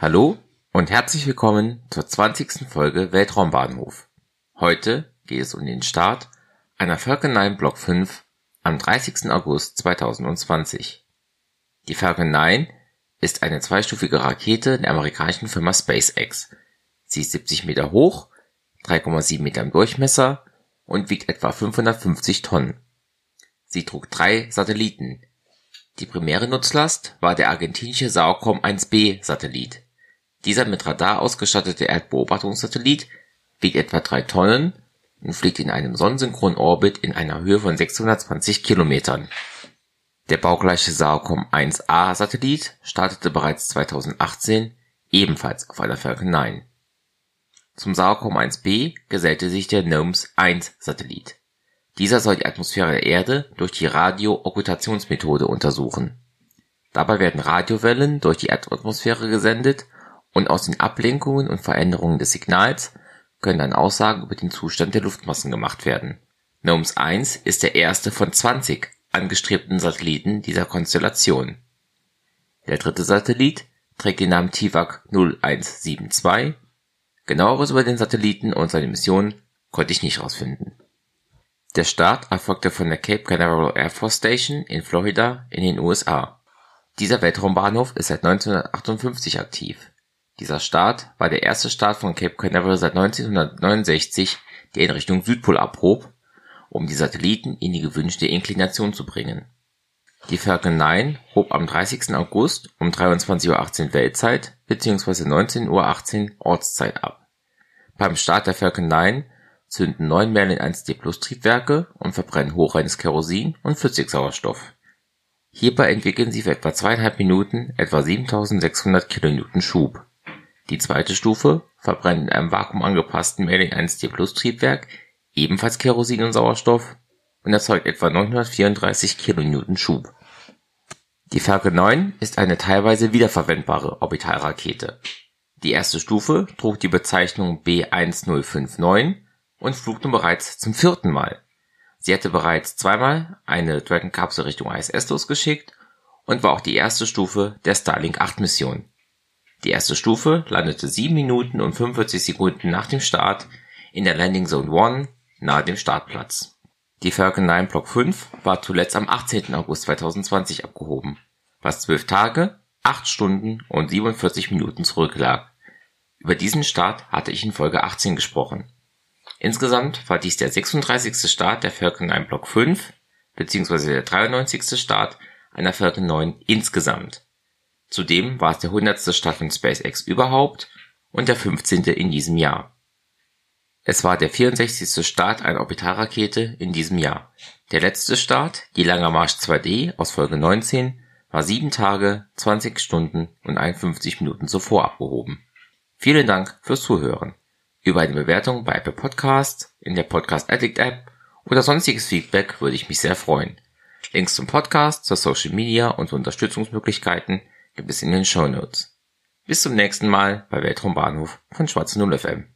Hallo und herzlich willkommen zur 20. Folge Weltraumbahnhof. Heute geht es um den Start einer Falcon 9 Block 5 am 30. August 2020. Die Falcon 9 ist eine zweistufige Rakete der amerikanischen Firma SpaceX. Sie ist 70 Meter hoch, 3,7 Meter im Durchmesser und wiegt etwa 550 Tonnen. Sie trug drei Satelliten. Die primäre Nutzlast war der argentinische SAOCOM 1B Satellit dieser mit Radar ausgestattete Erdbeobachtungssatellit wiegt etwa drei Tonnen und fliegt in einem sonnensynchronen Orbit in einer Höhe von 620 Kilometern. Der baugleiche SAOCOM-1A-Satellit startete bereits 2018 ebenfalls auf einer Falcon 9. Zum SAOCOM-1B gesellte sich der NOMS-1-Satellit. Dieser soll die Atmosphäre der Erde durch die Radio-Okkultationsmethode untersuchen. Dabei werden Radiowellen durch die Erdatmosphäre gesendet und aus den Ablenkungen und Veränderungen des Signals können dann Aussagen über den Zustand der Luftmassen gemacht werden. NOMS 1 ist der erste von 20 angestrebten Satelliten dieser Konstellation. Der dritte Satellit trägt den Namen TIVAC 0172. Genaueres über den Satelliten und seine Mission konnte ich nicht herausfinden. Der Start erfolgte von der Cape Canaveral Air Force Station in Florida in den USA. Dieser Weltraumbahnhof ist seit 1958 aktiv dieser Start war der erste Start von Cape Canaveral seit 1969, der in Richtung Südpol abhob, um die Satelliten in die gewünschte Inklination zu bringen. Die Falcon 9 hob am 30. August um 23:18 Uhr Weltzeit bzw. 19:18 Uhr Ortszeit ab. Beim Start der Falcon 9 zünden neun Merlin 1D+ Triebwerke und verbrennen hochreines Kerosin und Flüssigsauerstoff. Hierbei entwickeln sie für etwa zweieinhalb Minuten etwa 7600 kN Schub die zweite Stufe verbrennt in einem vakuumangepassten Merlin-1D+-Triebwerk ebenfalls Kerosin und Sauerstoff und erzeugt etwa 934 kN Schub. Die Falcon 9 ist eine teilweise wiederverwendbare Orbitalrakete. Die erste Stufe trug die Bezeichnung B1059 und flog nun bereits zum vierten Mal. Sie hatte bereits zweimal eine Dragon-Kapsel Richtung ISS losgeschickt und war auch die erste Stufe der Starlink-8-Mission die erste Stufe landete 7 Minuten und 45 Sekunden nach dem Start in der Landing Zone 1 nahe dem Startplatz. Die Falcon 9 Block 5 war zuletzt am 18. August 2020 abgehoben, was 12 Tage, 8 Stunden und 47 Minuten zurücklag. Über diesen Start hatte ich in Folge 18 gesprochen. Insgesamt war dies der 36. Start der Falcon 9 Block 5 bzw. der 93. Start einer Falcon 9 insgesamt Zudem war es der hundertste Start von SpaceX überhaupt und der 15. in diesem Jahr. Es war der 64. Start einer Orbitalrakete in diesem Jahr. Der letzte Start, die Langer Marsch 2D aus Folge 19, war 7 Tage, 20 Stunden und 51 Minuten zuvor abgehoben. Vielen Dank fürs Zuhören. Über eine Bewertung bei Apple Podcasts, in der Podcast Addict App oder sonstiges Feedback würde ich mich sehr freuen. Links zum Podcast, zur Social Media und zu Unterstützungsmöglichkeiten gibt es in den Show Notes. Bis zum nächsten Mal bei Weltraumbahnhof von Schwarze Null FM.